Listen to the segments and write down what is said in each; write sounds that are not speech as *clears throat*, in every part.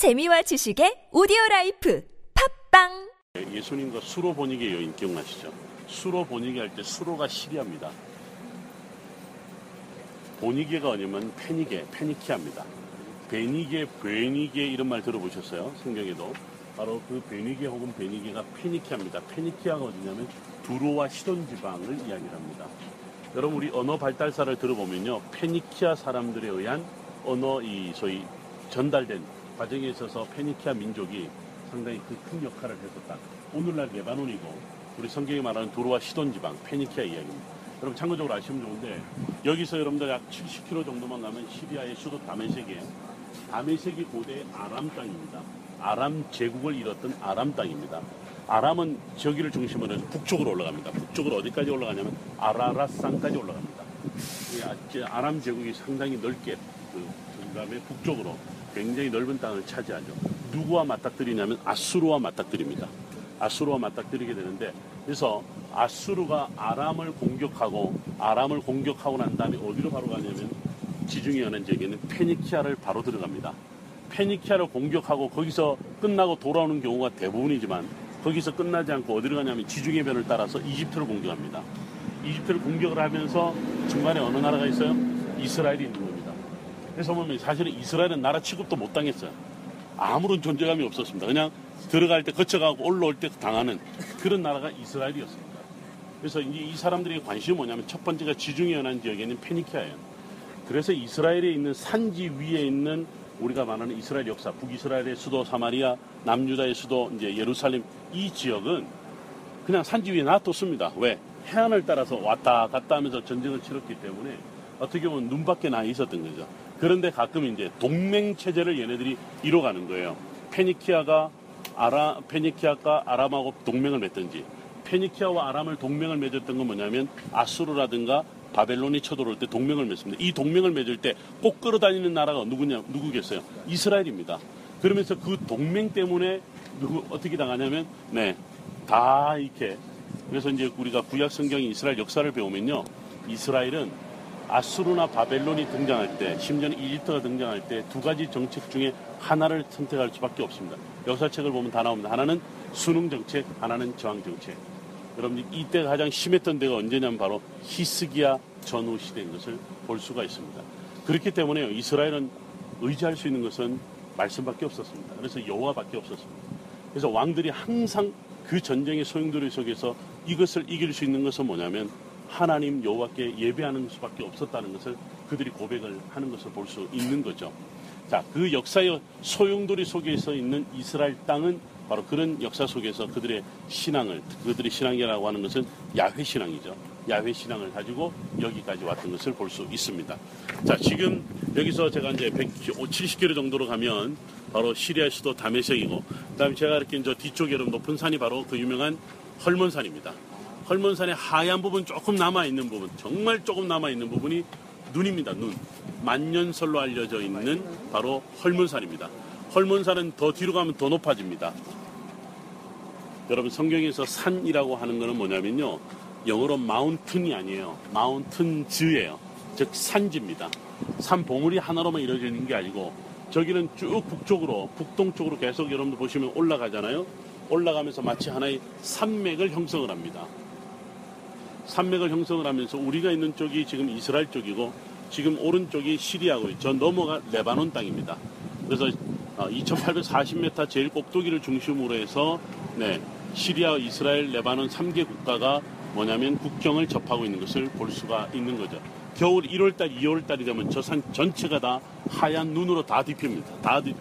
재미와 지식의 오디오 라이프 팟빵 예수님과 수로보니게 여인 기억나시죠? 수로보니게 할 때 수로가 시리아입니다. 보니게가 아니면 페니게, 페니키아입니다. 베니게, 베니게 이런 말 들어보셨어요? 성경에도. 바로 그 베니게 혹은 베니게가 페니키아입니다. 페니키아가 어디냐면 두로와 시돈 지방을 이야기합니다. 여러분 우리 언어 발달사를 들어보면요. 페니키아 사람들에 의한 언어 이 소위 전달된 과정에 있어서 페니키아 민족이 상당히 그 큰 역할을 했었다. 오늘날 레바논이고 우리 성경이 말하는 두로와 시돈 지방 페니키아 이야기입니다. 여러분 참고적으로 아시면 좋은데 여기서 여러분들 약 70km 정도만 가면 시리아의 수도 다메섹에 다메섹이 고대 아람 땅입니다. 아람 제국을 이뤘던 아람 땅입니다. 아람은 저기를 중심으로 해서 북쪽으로 올라갑니다. 북쪽으로 어디까지 올라가냐면 아라라산까지 올라갑니다. 이 아- 아람 제국이 상당히 넓게 그 그다음에 북쪽으로 굉장히 넓은 땅을 차지하죠. 누구와 맞닥뜨리냐면 아수르와 맞닥뜨립니다. 아수르와 맞닥뜨리게 되는데 그래서 아수르가 아람을 공격하고 아람을 공격하고 난 다음에 어디로 바로 가냐면 지중해 연안 지역에는 페니키아를 바로 들어갑니다. 페니키아를 공격하고 거기서 끝나고 돌아오는 경우가 대부분이지만 거기서 끝나지 않고 어디로 가냐면 지중해 변을 따라서 이집트를 공격합니다. 이집트를 공격을 하면서 중간에 어느 나라가 있어요? 이스라엘이 있는 겁니다. 그래서 보면 사실은 이스라엘은 나라 취급도 못 당했어요. 아무런 존재감이 없었습니다. 그냥 들어갈 때 거쳐가고 올라올 때 당하는 그런 나라가 이스라엘이었습니다. 그래서 이제 이 사람들의 관심이 뭐냐면 첫 번째가 지중해 연안 지역에 있는 페니키아예요. 그래서 이스라엘에 있는 산지 위에 있는 우리가 말하는 이스라엘 역사, 북이스라엘의 수도 사마리아, 남유다의 수도 이제 예루살렘 이 지역은 그냥 산지 위에 놔뒀습니다. 왜? 해안을 따라서 왔다 갔다 하면서 전쟁을 치렀기 때문에 어떻게 보면 눈밖에 나 있었던 거죠. 그런데 가끔 이제 동맹 체제를 얘네들이 이뤄가는 거예요. 페니키아가 아라 페니키아가 아람하고 동맹을 맺든지 페니키아와 아람을 동맹을 맺었던 건 뭐냐면 아수르라든가 바벨론이 쳐들어올 때 동맹을 맺습니다. 이 동맹을 맺을 때 꼭 끌어다니는 나라가 누구냐 누구겠어요? 이스라엘입니다. 그러면서 그 동맹 때문에 누구 어떻게 당하냐면 네 다 이렇게 그래서 이제 우리가 구약 성경이 이스라엘 역사를 배우면요 이스라엘은 아수르나 바벨론이 등장할 때 심지어는 이집트가 등장할 때 두 가지 정책 중에 하나를 선택할 수밖에 없습니다. 역사책을 보면 다 나옵니다. 하나는 수능 정책, 하나는 저항 정책. 여러분 이때가 가장 심했던 데가 언제냐면 바로 히스기야 전후 시대인 것을 볼 수가 있습니다. 그렇기 때문에 이스라엘은 의지할 수 있는 것은 말씀밖에 없었습니다. 그래서 여호와밖에 없었습니다. 그래서 왕들이 항상 그 전쟁의 소용돌이 속에서 이것을 이길 수 있는 것은 뭐냐면 하나님 여호와께 예배하는 수밖에 없었다는 것을 그들이 고백을 하는 것을 볼 수 있는 거죠. 자, 그 역사의 소용돌이 속에서 있는 이스라엘 땅은 바로 그런 역사 속에서 그들의 신앙을 그들의 신앙이라고 하는 것은 야훼 신앙이죠. 야훼 신앙을 가지고 여기까지 왔던 것을 볼 수 있습니다. 자, 지금 여기서 제가 이제 170km 정도로 가면 바로 시리아의 수도 다메섹이고 그다음에 제가 이렇게 저 뒤쪽에 높은 산이 바로 그 유명한 헐몬산입니다. 헐몬산의 하얀 부분 조금 남아 있는 부분, 정말 조금 남아 있는 부분이 눈입니다. 눈. 만년설로 알려져 있는 바로 헐몬산입니다. 헐몬산은 더 뒤로 가면 더 높아집니다. 여러분 성경에서 산이라고 하는 것은 뭐냐면요. 영어로 마운튼이 아니에요. 마운튼즈예요. 즉 산지입니다. 산 봉우리 하나로만 이루어져 있는 게 아니고 저기는 쭉 북쪽으로 북동쪽으로 계속 여러분들 보시면 올라가잖아요. 올라가면서 마치 하나의 산맥을 형성을 합니다. 산맥을 형성을 하면서 우리가 있는 쪽이 지금 이스라엘 쪽이고 지금 오른쪽이 시리아고 저 넘어가 레바논 땅입니다. 그래서 2840m 제일 꼭대기를 중심으로 해서 네, 시리아, 이스라엘, 레바논 3개 국가가 뭐냐면 국경을 접하고 있는 것을 볼 수가 있는 거죠. 겨울 1월달, 2월달이 되면 저 산 전체가 다 하얀 눈으로 다 뒤핍니다. 다 뒤.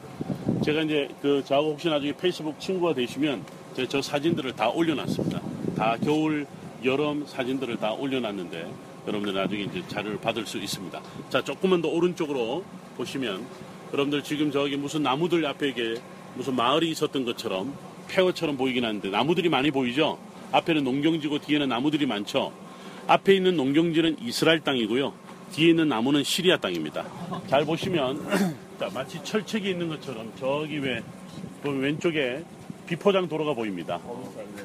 제가 이제 그 저하고 혹시 나중에 페이스북 친구가 되시면 제가 저 사진들을 다 올려놨습니다. 다 겨울, 여름 사진들을 다 올려놨는데 여러분들 나중에 이제 자료를 받을 수 있습니다. 자, 조금만 더 오른쪽으로 보시면 여러분들 지금 저기 무슨 나무들 앞에 이게 무슨 마을이 있었던 것처럼 폐허처럼 보이긴 하는데 나무들이 많이 보이죠? 앞에는 농경지고 뒤에는 나무들이 많죠? 앞에 있는 농경지는 이스라엘 땅이고요. 뒤에 있는 나무는 시리아 땅입니다. 잘 보시면 *clears throat* 자, 마치 철책이 있는 것처럼 저기 왜 왼쪽에 비포장 도로가 보입니다.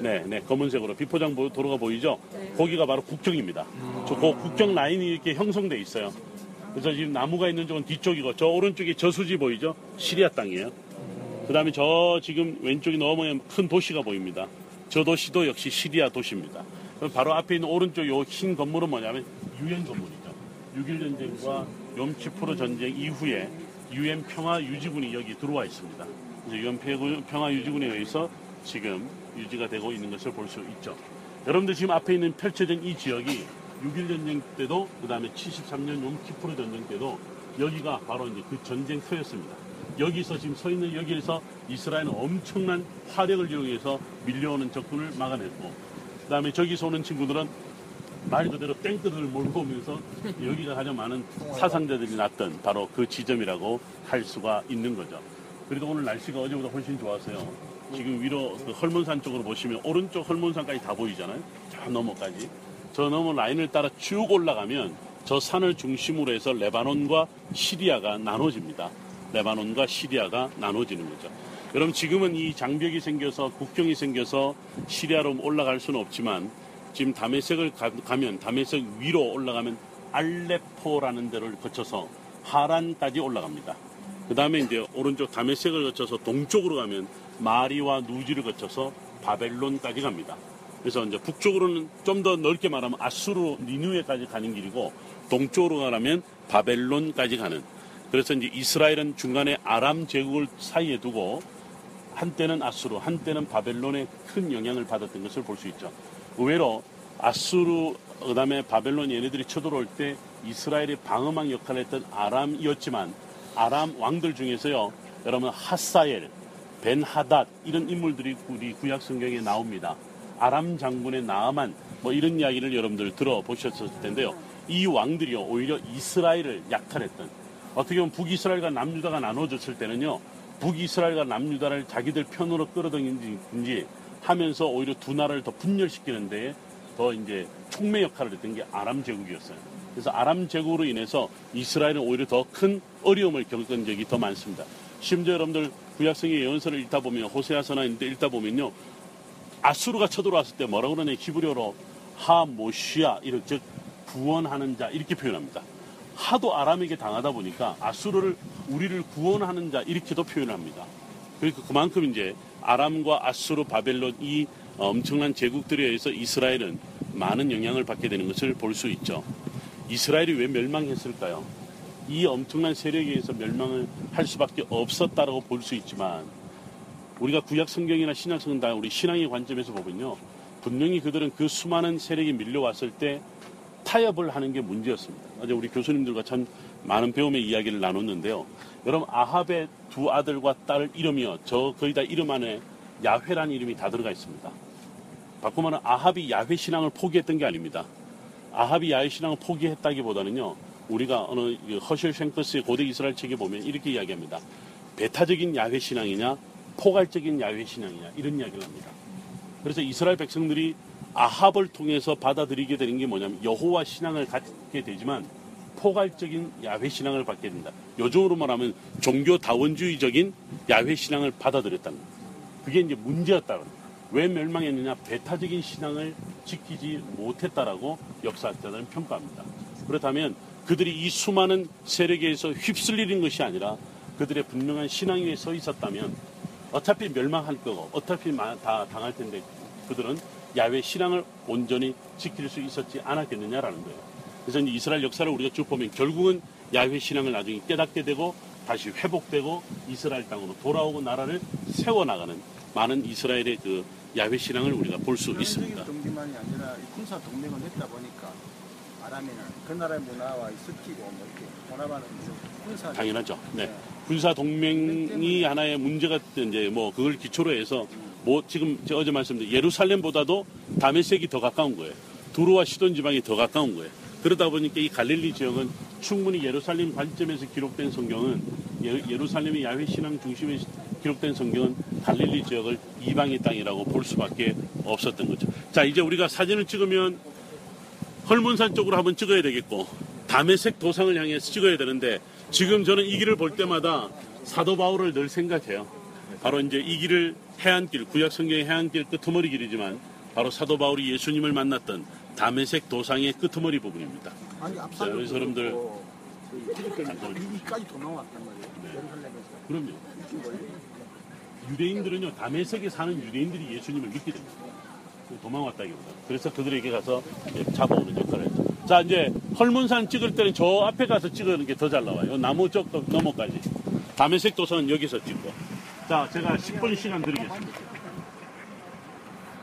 네, 네, 검은색으로 비포장 도로가 보이죠? 거기가 바로 국경입니다. 저 그 국경 라인이 이렇게 형성돼 있어요. 그래서 지금 나무가 있는 쪽은 뒤쪽이고 저 오른쪽에 저수지 보이죠? 시리아 땅이에요. 그 다음에 저 지금 왼쪽이 너머에 큰 도시가 보입니다. 저 도시도 역시 시리아 도시입니다. 그럼 바로 앞에 있는 오른쪽 요 흰 건물은 뭐냐면 유엔 건물이죠. 6.1 전쟁과 염치프로 전쟁 이후에 유엔 평화 유지군이 여기 들어와 있습니다. 그래서 유엔 평화 유지군에 의해서 지금 유지가 되고 있는 것을 볼 수 있죠. 여러분들 지금 앞에 있는 펼쳐진 이 지역이 6.1 전쟁 때도 그 다음에 73년 용키프로 전쟁 때도 여기가 바로 이제 그 전쟁터였습니다. 여기서 지금 서 있는 여기에서 이스라엘은 엄청난 화력을 이용해서 밀려오는 적군을 막아냈고 그 다음에 저기서 오는 친구들은 말 그대로 땡크들을 몰고 오면서 여기가 가장 많은 사상자들이 났던 바로 그 지점이라고 할 수가 있는 거죠. 그래도 오늘 날씨가 어제보다 훨씬 좋아서요. 지금 위로 그 헐몬산 쪽으로 보시면 오른쪽 헐몬산까지 다 보이잖아요. 저 너머까지. 저 너머 라인을 따라 쭉 올라가면 저 산을 중심으로 해서 레바논과 시리아가 나눠집니다. 레바논과 시리아가 나눠지는 거죠. 여러분 지금은 이 장벽이 생겨서 국경이 생겨서 시리아로 올라갈 수는 없지만 지금 다메섹을 가, 면 다메섹 위로 올라가면 알레포라는 데를 거쳐서 하란까지 올라갑니다. 그 다음에 이제 오른쪽 다메섹을 거쳐서 동쪽으로 가면 마리와 누지를 거쳐서 바벨론까지 갑니다. 그래서 이제 북쪽으로는 좀 더 넓게 말하면 아수르 니누에까지 가는 길이고 동쪽으로 가려면 바벨론까지 가는. 그래서 이제 이스라엘은 중간에 아람 제국을 사이에 두고 한때는 아수르, 한때는 바벨론에 큰 영향을 받았던 것을 볼 수 있죠. 의외로 아수르, 그 다음에 바벨론 얘네들이 쳐들어올 때 이스라엘이 방어망 역할을 했던 아람이었지만 아람 왕들 중에서요, 여러분 하사엘, 벤 하닷 이런 인물들이 우리 구약 성경에 나옵니다. 아람 장군의 나아만 뭐 이런 이야기를 여러분들 들어보셨을 텐데요. 이 왕들이요 오히려 이스라엘을 약탈했던 어떻게 보면 북이스라엘과 남유다가 나눠졌을 때는요 북이스라엘과 남유다를 자기들 편으로 끌어당긴지 하면서 오히려 두 나라를 더 분열시키는데 더 이제 촉매 역할을 했던 게 아람 제국이었어요. 그래서 아람 제국으로 인해서 이스라엘은 오히려 더 큰 어려움을 겪은 적이 더 많습니다. 심지어 여러분들 구약성의 예언서를 읽다 보면 호세아서나 읽다 보면요 아수르가 쳐들어왔을 때 뭐라고 그러냐 히브리어로 하모시아 이렇게 즉 구원하는 자 이렇게 표현합니다. 하도 아람에게 당하다 보니까 아수르를 우리를 구원하는 자 이렇게도 표현합니다. 그러니까 그만큼 이제 아람과 아수르, 바벨론 이 엄청난 제국들에 의해서 이스라엘은 많은 영향을 받게 되는 것을 볼 수 있죠. 이스라엘이 왜 멸망했을까요? 이 엄청난 세력에 의해서 멸망을 할 수밖에 없었다라고 볼 수 있지만 우리가 구약 성경이나 신약 성경 다 우리 신앙의 관점에서 보면요. 분명히 그들은 그 수많은 세력이 밀려왔을 때 타협을 하는 게 문제였습니다. 어제 우리 교수님들과 참 많은 배움의 이야기를 나눴는데요. 여러분 아합의 두 아들과 딸 이름이요. 저 거의 다 이름 안에 야훼라는 이름이 다 들어가 있습니다. 바꾸면 아합이 야훼 신앙을 포기했던 게 아닙니다. 아합이 야훼 신앙을 포기했다기보다는요. 우리가 어느 그 허실 쉔크스의 고대 이스라엘 책에 보면 이렇게 이야기합니다. 배타적인 야훼 신앙이냐 포괄적인 야훼 신앙이냐 이런 이야기를 합니다. 그래서 이스라엘 백성들이 아합을 통해서 받아들이게 되는 게 뭐냐면 여호와 신앙을 갖게 되지만 포괄적인 야훼 신앙을 받게 된다. 요즘으로 말하면 종교 다원주의적인 야훼 신앙을 받아들였다는 거예요. 그게 이제 문제였다는 거예요. 왜 멸망했느냐? 배타적인 신앙을 지키지 못했다라고 역사학자들은 평가합니다. 그렇다면 그들이 이 수많은 세력에서 휩쓸리는 것이 아니라 그들의 분명한 신앙 위에 서 있었다면 어차피 멸망할 거고 어차피 다 당할 텐데 그들은 야외 신앙을 온전히 지킬 수 있었지 않았겠느냐라는 거예요. 그래서 이스라엘 역사를 우리가 쭉 보면 결국은 야외 신앙을 나중에 깨닫게 되고 다시 회복되고 이스라엘 땅으로 돌아오고 나라를 세워나가는 많은 이스라엘의 그 야외 신앙을 우리가 볼 수 있습니다. 동맹만이 아니라 군사 동맹을 했다 보니까 아람이나 그 나라의 문화와 섞이고 뭐 이렇게 혼합하는 군사 당연하죠. 네. 군사 동맹이 하나의 문제가 이제 뭐 그걸 기초로 해서 뭐 지금 어제 말씀드린 예루살렘보다도 다메섹이 더 가까운 거예요. 두루와 시돈 지방이 더 가까운 거예요. 그러다 보니까 이 갈릴리 지역은 충분히 예루살렘 관점에서 기록된 성경은 예, 루살렘의 야훼 신앙 중심에 기록된 성경은 갈릴리 지역을 이방의 땅이라고 볼 수밖에 없었던 거죠. 자 이제 우리가 사진을 찍으면 헐몬산 쪽으로 한번 찍어야 되겠고 다메섹 도상을 향해서 찍어야 되는데 지금 저는 이 길을 볼 때마다 사도 바울을 늘 생각해요. 바로 이제 이 길을 해안길, 구약 성경의 해안길 끄트머리 길이지만 바로 사도 바울이 예수님을 만났던 다메섹 도상의 끄트머리 부분입니다. 아니 자, 앞산도 그래서 여러분들 여기까지 더 나왔단 말이에요. 네. 그럼요. 유대인들은요 다메섹에 사는 유대인들이 예수님을 믿게 됩니다. 도망왔다기보다. 그래서 그들에게 가서 잡아오는 역할을 했죠. 자 이제 헐문산 찍을 때는 저 앞에 가서 찍는 게 더 잘 나와요. 나무 쪽 넘어까지. 다메섹 도서는 여기서 찍고. 자 제가 10분 시간 드리겠습니다.